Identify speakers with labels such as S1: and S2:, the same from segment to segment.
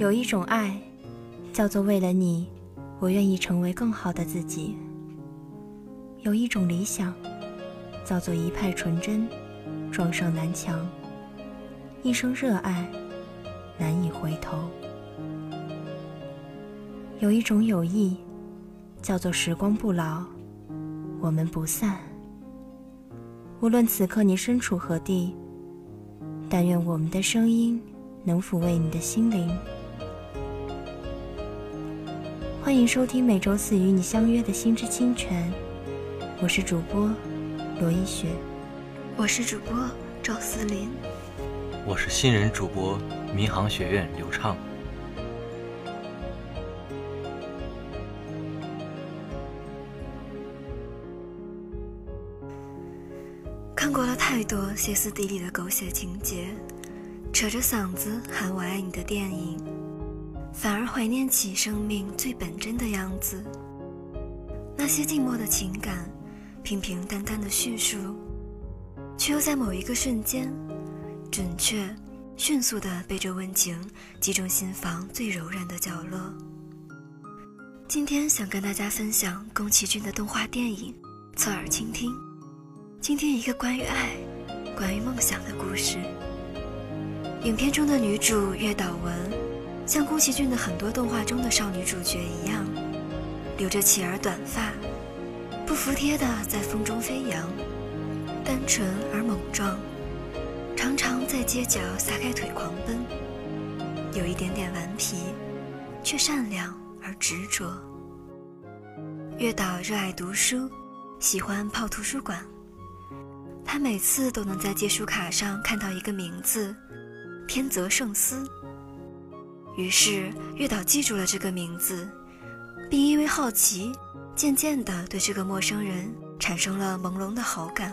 S1: 有一种爱，叫做为了你，我愿意成为更好的自己。有一种理想，叫做一派纯真，撞上南墙，一生热爱，难以回头。有一种友谊，叫做时光不老，我们不散。无论此刻你身处何地，但愿我们的声音能抚慰你的心灵。欢迎收听每周四与你相约的心之清泉，我是主播罗一雪，
S2: 我是主播赵思林，
S3: 我是新人主播民航学院刘畅。
S2: 看过了太多歇斯底里的狗血情节，扯着嗓子喊我爱你的电影，反而怀念起生命最本真的样子。那些静默的情感，平平淡淡的叙述，却又在某一个瞬间，准确、迅速地被这温情击中心房最柔软的角落。今天想跟大家分享宫崎骏的动画电影《侧耳倾听》。倾听一个关于爱、关于梦想的故事。影片中的女主月岛文，像宫崎骏的很多动画中的少女主角一样，留着齐耳短发，不服帖的在风中飞扬，单纯而莽撞，常常在街角撒开腿狂奔，有一点点顽皮，却善良而执着。月岛热爱读书，喜欢泡图书馆。他每次都能在借书卡上看到一个名字，天泽圣司。于是月岛记住了这个名字，并因为好奇，渐渐地对这个陌生人产生了朦胧的好感。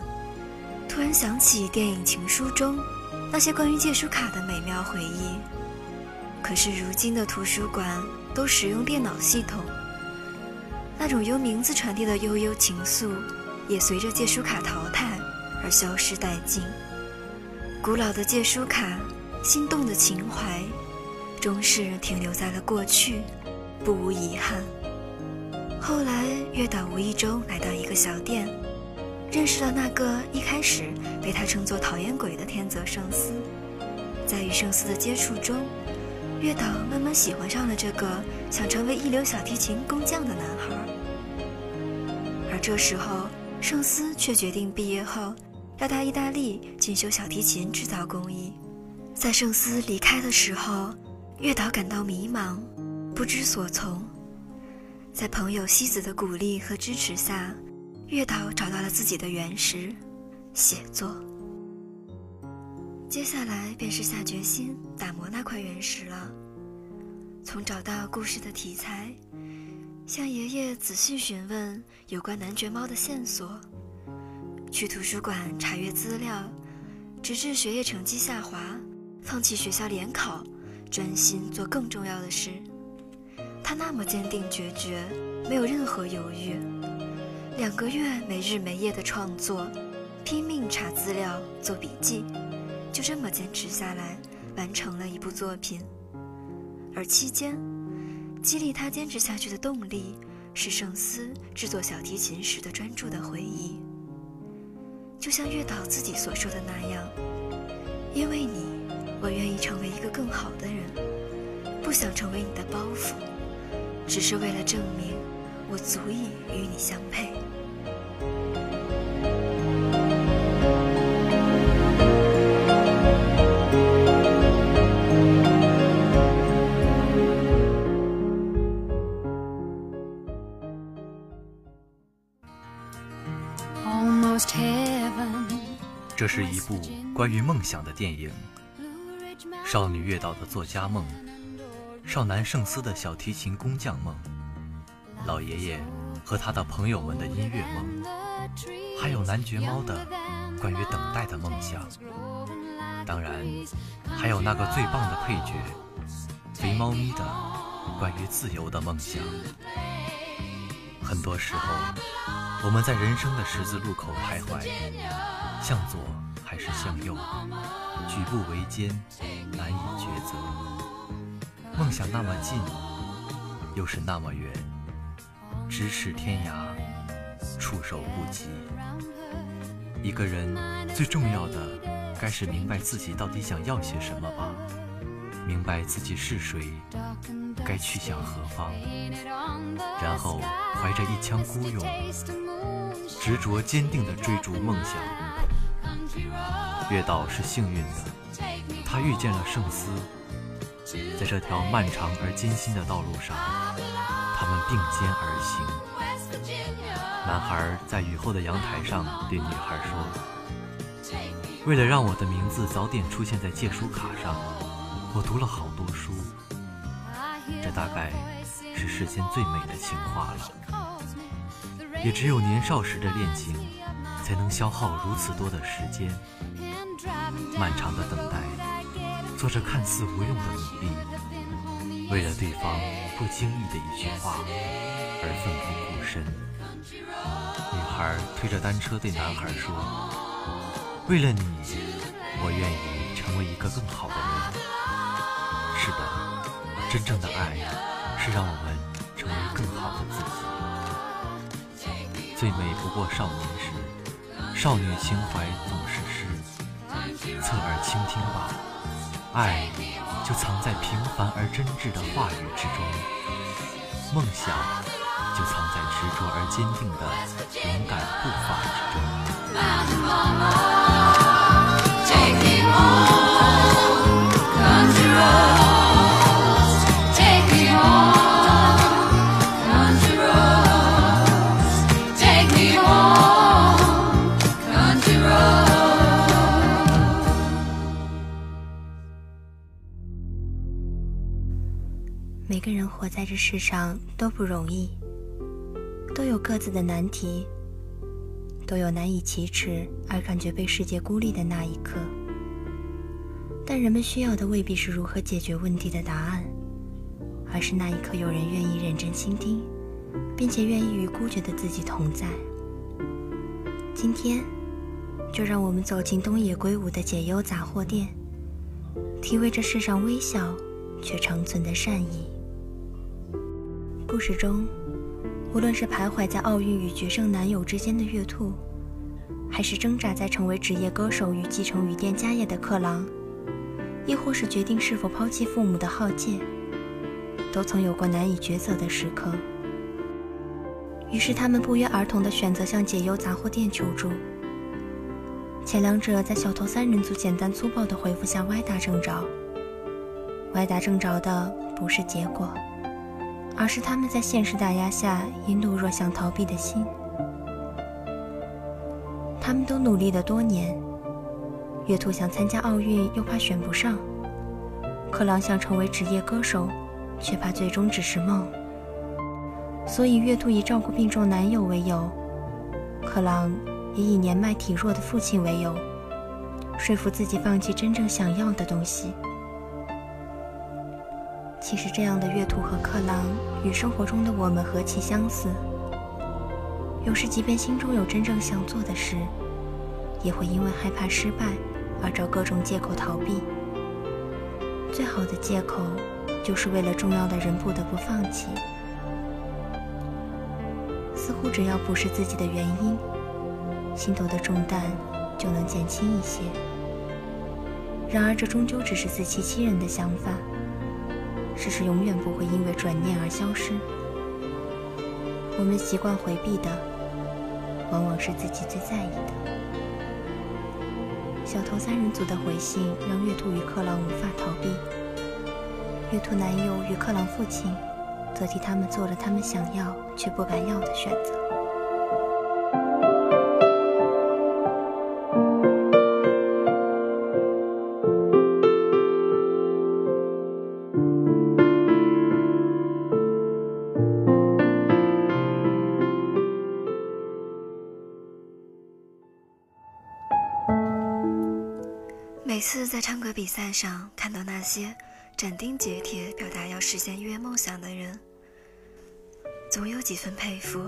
S2: 突然想起电影《情书》中那些关于借书卡的美妙回忆。可是如今的图书馆都使用电脑系统，那种由名字传递的悠悠情愫，也随着借书卡淘汰。而消失殆尽。古老的借书卡，心动的情怀，终是停留在了过去，不无遗憾。后来，月岛无意中来到一个小店，认识了那个一开始被他称作讨厌鬼的天泽圣司。在与圣司的接触中，月岛慢慢喜欢上了这个想成为一流小提琴工匠的男孩。而这时候，圣司却决定毕业后。要到意大利进修小提琴制造工艺，在圣司离开的时候，月岛感到迷茫，不知所从。在朋友西子的鼓励和支持下，月岛找到了自己的原石——写作。接下来便是下决心打磨那块原石了。从找到故事的题材，向爷爷仔细询问有关男爵猫的线索。去图书馆查阅资料，直至学业成绩下滑，放弃学校联考，专心做更重要的事。他那么坚定决绝，没有任何犹豫。两个月没日没夜的创作，拼命查资料、做笔记，就这么坚持下来，完成了一部作品。而期间，激励他坚持下去的动力，是圣斯制作小提琴时的专注的回忆。就像月岛自己所说的那样，因为你，我愿意成为一个更好的人，不想成为你的包袱，只是为了证明我足以与你相配。
S3: 这是一部关于梦想的电影，少女月岛的作家梦，少男圣司的小提琴工匠梦，老爷爷和他的朋友们的音乐梦，还有男爵猫的关于等待的梦想，当然，还有那个最棒的配角肥猫咪的关于自由的梦想。很多时候，我们在人生的十字路口徘徊。向左是向右？举步维艰，难以抉择。梦想那么近，又是那么远，咫尺天涯，触手不及。一个人最重要的，该是明白自己到底想要些什么吧，明白自己是谁，该去向何方，然后怀着一腔孤勇，执着坚定地追逐梦想。月岛是幸运的，他遇见了圣司，在这条漫长而艰辛的道路上，他们并肩而行。男孩在雨后的阳台上对女孩说：“为了让我的名字早点出现在借书卡上，我读了好多书。这大概是世间最美的情话了。也只有年少时的恋情，才能消耗如此多的时间。漫长的等待，做着看似无用的努力，为了对方不经意的一句话而奋不顾身。”女孩推着单车对男孩说：“为了你，我愿意成为一个更好的人。”是的，真正的爱是让我们成为更好的自己。最美不过少年时，少女情怀总是诗。侧耳倾听吧，爱就藏在平凡而真挚的话语之中。梦想。就藏在执着而坚定的勇敢步伐之中。
S1: 每个人活在这世上都不容易。都有各自的难题，都有难以启齿而感觉被世界孤立的那一刻。但人们需要的未必是如何解决问题的答案，而是那一刻有人愿意认真倾听，并且愿意与孤绝的自己同在。今天，就让我们走进东野圭吾的解忧杂货店，体味这世上微小却长存的善意。故事中。无论是徘徊在奥运与决胜男友之间的月兔，还是挣扎在成为职业歌手与继承雨店家业的克郎，亦或是决定是否抛弃父母的浩介，都曾有过难以抉择的时刻。于是他们不约而同地选择向解忧杂货店求助。前两者在小偷三人组简单粗暴的回复下歪打正着，歪打正着的不是结果。而是他们在现实打压下因懦弱想逃避的心。他们都努力了多年，月兔想参加奥运又怕选不上，克朗想成为职业歌手，却怕最终只是梦。所以月兔以照顾病重男友为由，克朗以以年迈体弱的父亲为由，说服自己放弃真正想要的东西。其实，这样的月兔和克郎与生活中的我们何其相似。有时，即便心中有真正想做的事，也会因为害怕失败而找各种借口逃避。最好的借口，就是为了重要的人不得不放弃。似乎只要不是自己的原因，心头的重担就能减轻一些。然而，这终究只是自欺欺人的想法。事实永远不会因为转念而消失。我们习惯回避的，往往是自己最在意的。小偷三人组的回信让月兔与克朗无法逃避，月兔男友与克朗父亲则替他们做了他们想要却不敢要的选择。
S2: 次在唱歌比赛上看到那些斩钉截铁表达要实现音乐梦想的人，总有几分佩服，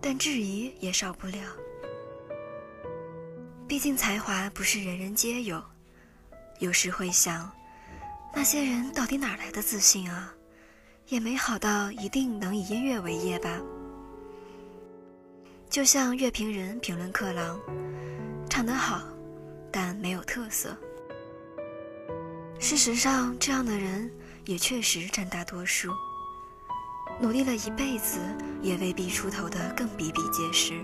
S2: 但质疑也少不了。毕竟才华不是人人皆有，有时会想，那些人到底哪来的自信啊？也没好到一定能以音乐为业吧？就像乐评人评论克朗，唱得好，但没有特色。事实上，这样的人也确实占大多数。努力了一辈子，也未必出头的更比比皆是。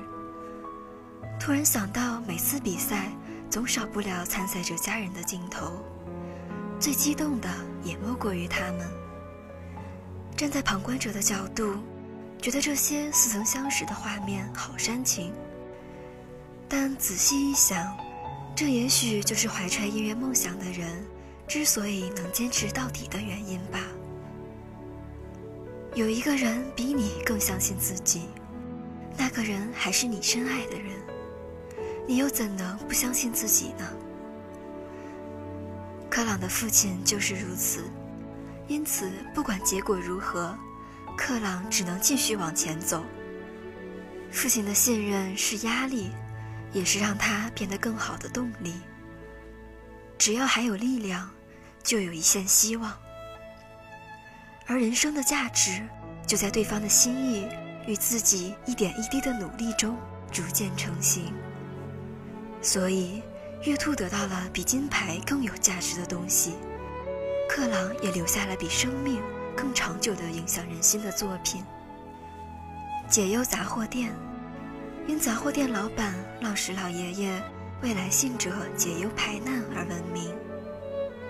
S2: 突然想到，每次比赛总少不了参赛者家人的镜头，最激动的也莫过于他们。站在旁观者的角度，觉得这些似曾相识的画面好煽情。但仔细一想，这也许就是怀揣音乐梦想的人之所以能坚持到底的原因吧。有一个人比你更相信自己，那个人还是你深爱的人，你又怎能不相信自己呢？克朗的父亲就是如此，因此不管结果如何，克朗只能继续往前走。父亲的信任是压力，也是让他变得更好的动力。只要还有力量，就有一线希望。而人生的价值，就在对方的心意与自己一点一滴的努力中逐渐成型。所以，月兔得到了比金牌更有价值的东西，克朗也留下了比生命更长久的影响人心的作品。解忧杂货店，因杂货店老板浪矢老爷爷为来信者解忧排难而闻名。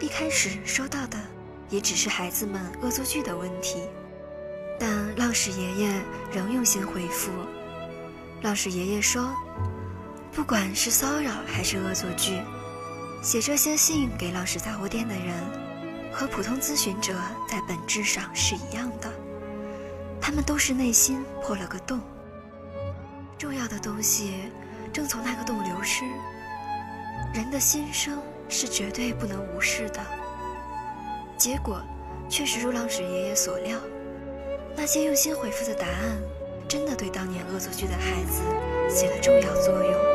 S2: 一开始收到的。也只是孩子们恶作剧的问题，但浪矢爷爷仍用心回复。浪矢爷爷说：“不管是骚扰还是恶作剧，写这些信给浪矢杂货店的人，和普通咨询者在本质上是一样的，他们都是内心破了个洞，重要的东西正从那个洞流失。人的心声是绝对不能无视的。”结果，确实如浪矢爷爷所料，那些用心回复的答案，真的对当年恶作剧的孩子起了重要作用。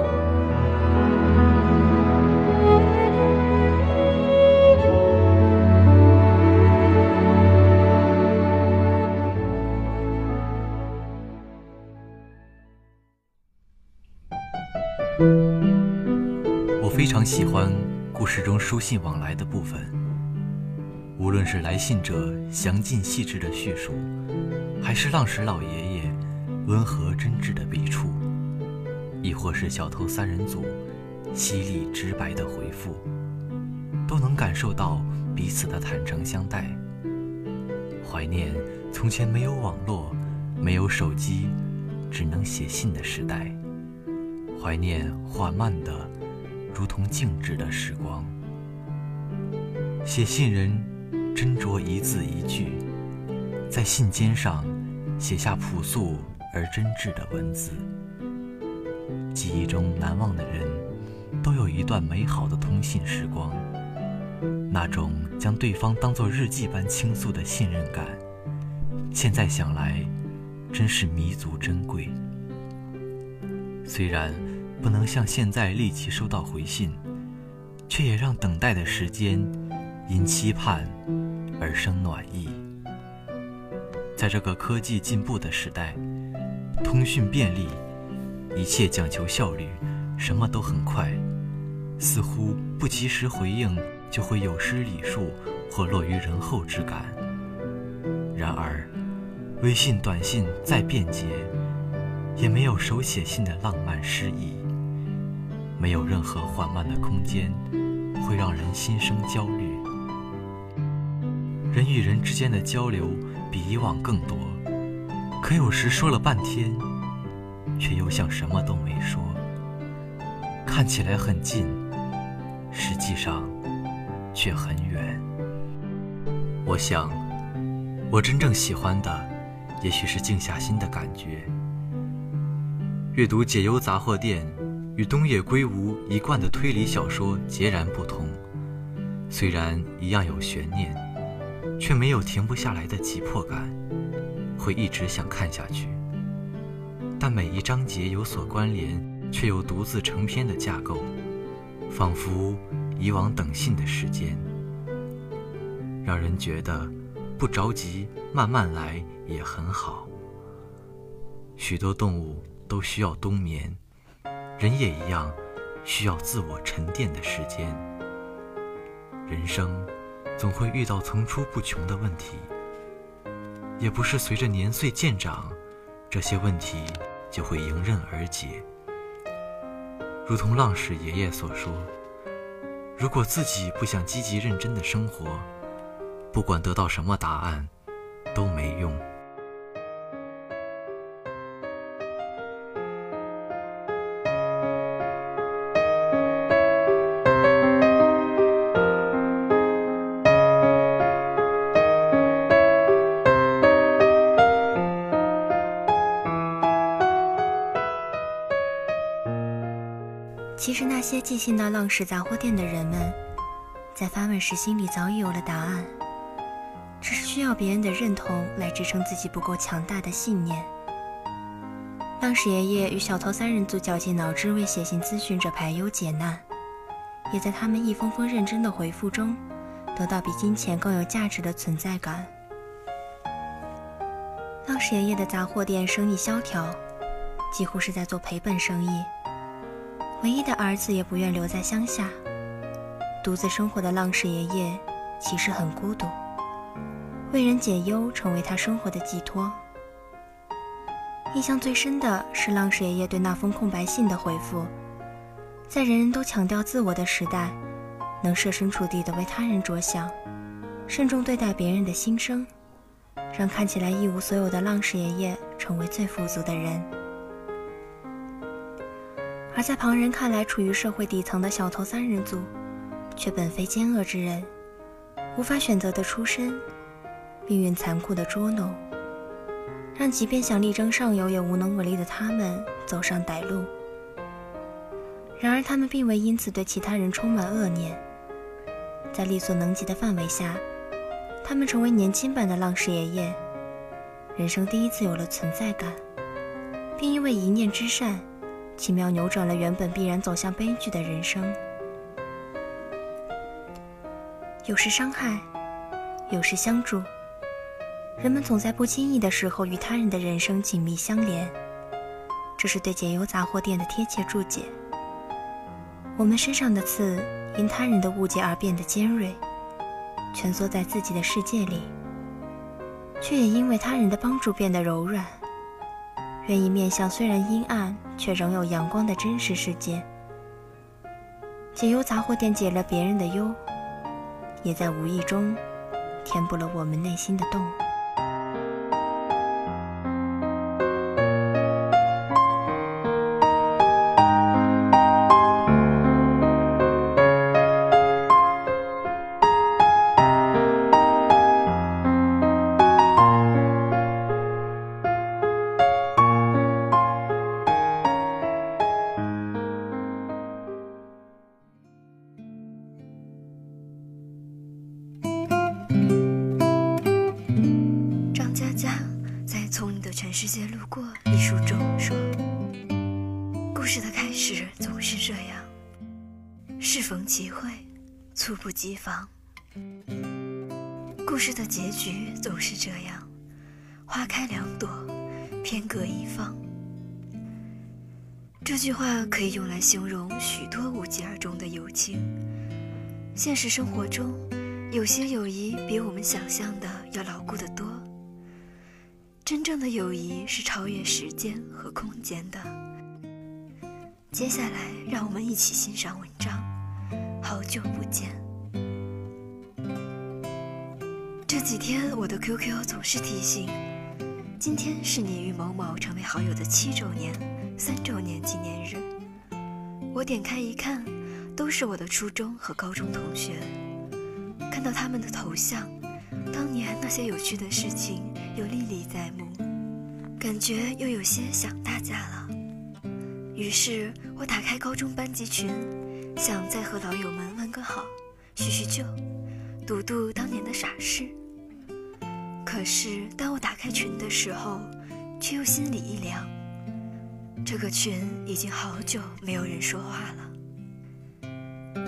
S3: 欢故事中书信往来的部分。无论是来信者详尽细致的叙述，还是浪矢老爷爷温和真挚的笔触，亦或是小偷三人组犀利直白的回复，都能感受到彼此的坦诚相待。怀念从前没有网络、没有手机，只能写信的时代；怀念缓慢的，如同静止的时光。写信人。斟酌一字一句，在信笺上写下朴素而真挚的文字。记忆中难忘的人，都有一段美好的通信时光。那种将对方当作日记般倾诉的信任感，现在想来，真是弥足珍贵。虽然不能像现在立即收到回信，却也让等待的时间因期盼。而生暖意。在这个科技进步的时代，通讯便利，一切讲求效率，什么都很快，似乎不及时回应就会有失礼数或落于人后之感。然而，微信短信再便捷，也没有手写信的浪漫诗意。没有任何缓慢的空间，会让人心生焦虑。人与人之间的交流比以往更多，可有时说了半天，却又像什么都没说。看起来很近，实际上却很远。我想，我真正喜欢的，也许是静下心的感觉。阅读《解忧杂货店》与东野圭吾一贯的推理小说截然不同，虽然一样有悬念。却没有停不下来的急迫感，会一直想看下去。但每一章节有所关联，却又独自成篇的架构，仿佛以往等信的时间。让人觉得不着急，慢慢来也很好。许多动物都需要冬眠，人也一样，需要自我沉淀的时间。人生总会遇到层出不穷的问题，也不是随着年岁渐长，这些问题就会迎刃而解。如同浪矢爷爷所说：“如果自己不想积极认真的生活，不管得到什么答案，都没用。”
S1: 寄信到浪矢杂货店的人们，在发问时心里早已有了答案，只是需要别人的认同来支撑自己不够强大的信念。浪矢爷爷与小偷三人组绞尽脑汁为写信咨询者排忧解难，也在他们一封封认真的回复中，得到比金钱更有价值的存在感。浪矢爷爷的杂货店生意萧条，几乎是在做赔本生意。唯一的儿子也不愿留在乡下，独自生活的浪矢爷爷其实很孤独，为人解忧成为他生活的寄托。印象最深的是浪矢爷爷对那封空白信的回复：在人人都强调自我的时代，能设身处地的为他人着想，慎重对待别人的心声，让看起来一无所有的浪矢爷爷成为最富足的人。而在旁人看来，处于社会底层的小偷三人组，却本非奸恶之人，无法选择的出身，命运残酷的捉弄，让即便想力争上游也无能为力的他们走上歹路。然而，他们并未因此对其他人充满恶念，在力所能及的范围下，他们成为年轻版的浪矢爷爷，人生第一次有了存在感，并因为一念之善。奇妙扭转了原本必然走向悲剧的人生。有时伤害，有时相助。人们总在不经意的时候与他人的人生紧密相连，这是对解忧杂货店的贴切注解。我们身上的刺因他人的误解而变得尖锐，蜷缩在自己的世界里，却也因为他人的帮助变得柔软。愿意面向虽然阴暗却仍有阳光的真实世界。解忧杂货店解了别人的忧，也在无意中填补了我们内心的洞。
S2: 故事的开始总是这样，适逢其会，猝不及防；故事的结局总是这样，花开两朵，天各一方。”这句话可以用来形容许多无疾而终的友情。现实生活中，有些友谊比我们想象的要牢固得多。真正的友谊是超越时间和空间的。接下来，让我们一起欣赏文章。好久不见。这几天我的 QQ 总是提醒，今天是你与某某成为好友的七周年、三周年纪念日。我点开一看，都是我的初中和高中同学。看到他们的头像，当年那些有趣的事情。又历历在目，感觉又有些想大家了。于是我打开高中班级群，想再和老友们问个好，叙叙旧，读读当年的傻事。可是当我打开群的时候，却又心里一凉。这个群已经好久没有人说话了。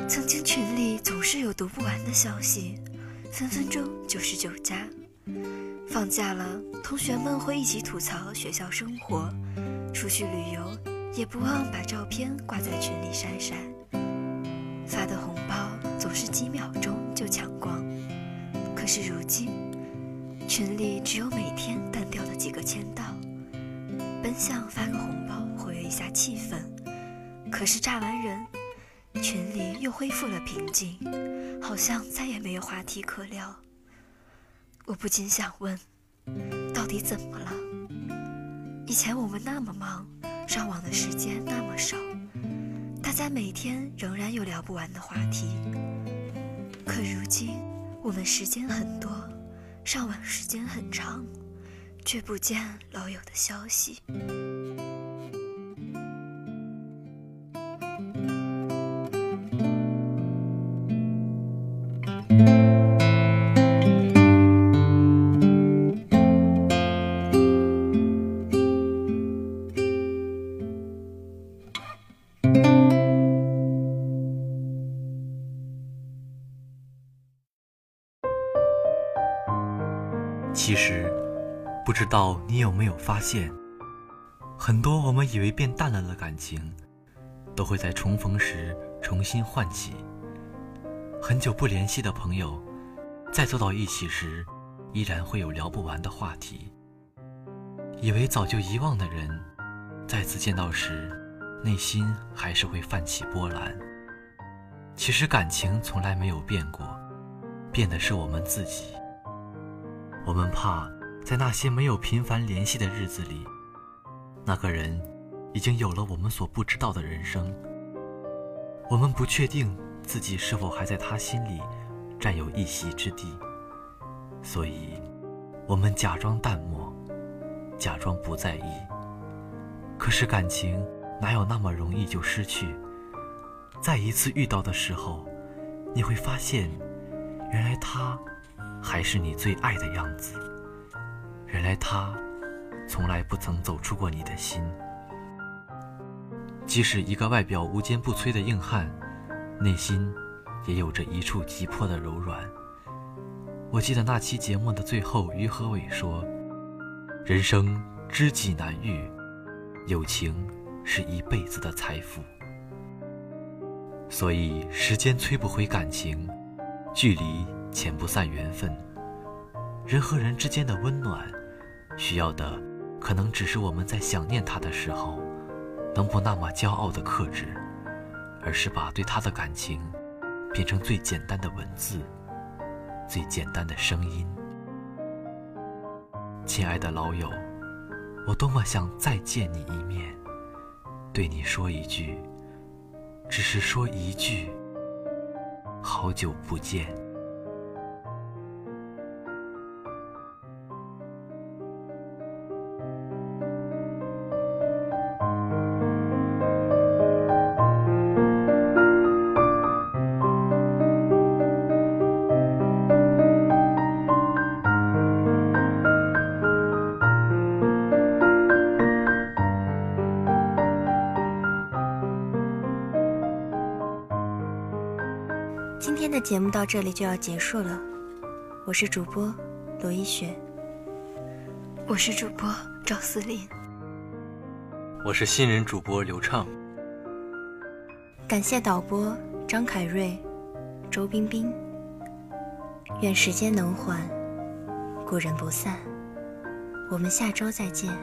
S2: 曾经群里总是有读不完的消息，分分钟就是酒家。放假了，同学们会一起吐槽学校生活；出去旅游，也不忘把照片挂在群里晒晒。发的红包总是几秒钟就抢光，可是如今，群里只有每天单调的几个签到。本想发个红包活跃一下气氛，可是炸完人，群里又恢复了平静，好像再也没有话题可聊。我不禁想问，到底怎么了？以前我们那么忙，上网的时间那么少，大家每天仍然有聊不完的话题。可如今，我们时间很多，上网时间很长，却不见老友的消息。
S3: 知道你有没有发现，很多我们以为变淡了的感情，都会在重逢时重新唤起。很久不联系的朋友，再走到一起时，依然会有聊不完的话题。以为早就遗忘的人，再次见到时，内心还是会泛起波澜。其实感情从来没有变过，变的是我们自己。我们怕，在那些没有频繁联系的日子里，那个人已经有了我们所不知道的人生。我们不确定自己是否还在他心里占有一席之地，所以，我们假装淡漠，假装不在意。可是感情哪有那么容易就失去？再一次遇到的时候，你会发现，原来他。还是你最爱的样子。原来他从来不曾走出过你的心。即使一个外表无坚不摧的硬汉，内心也有着一处急迫的柔软。我记得那期节目的最后，于和伟说：“人生知己难遇，友情是一辈子的财富。”所以时间催不回感情，距离。遣不散缘分，人和人之间的温暖，需要的可能只是我们在想念他的时候，能不那么骄傲的克制，而是把对他的感情变成最简单的文字，最简单的声音。亲爱的老友，我多么想再见你一面，对你说一句，只是说一句，好久不见。
S1: 节目到这里就要结束了，我是主播罗一雪，
S2: 我是主播赵思林，
S3: 我是新人主播刘畅，
S1: 感谢导播张凯瑞、周冰冰。愿时间能缓，故人不散，我们下周再见。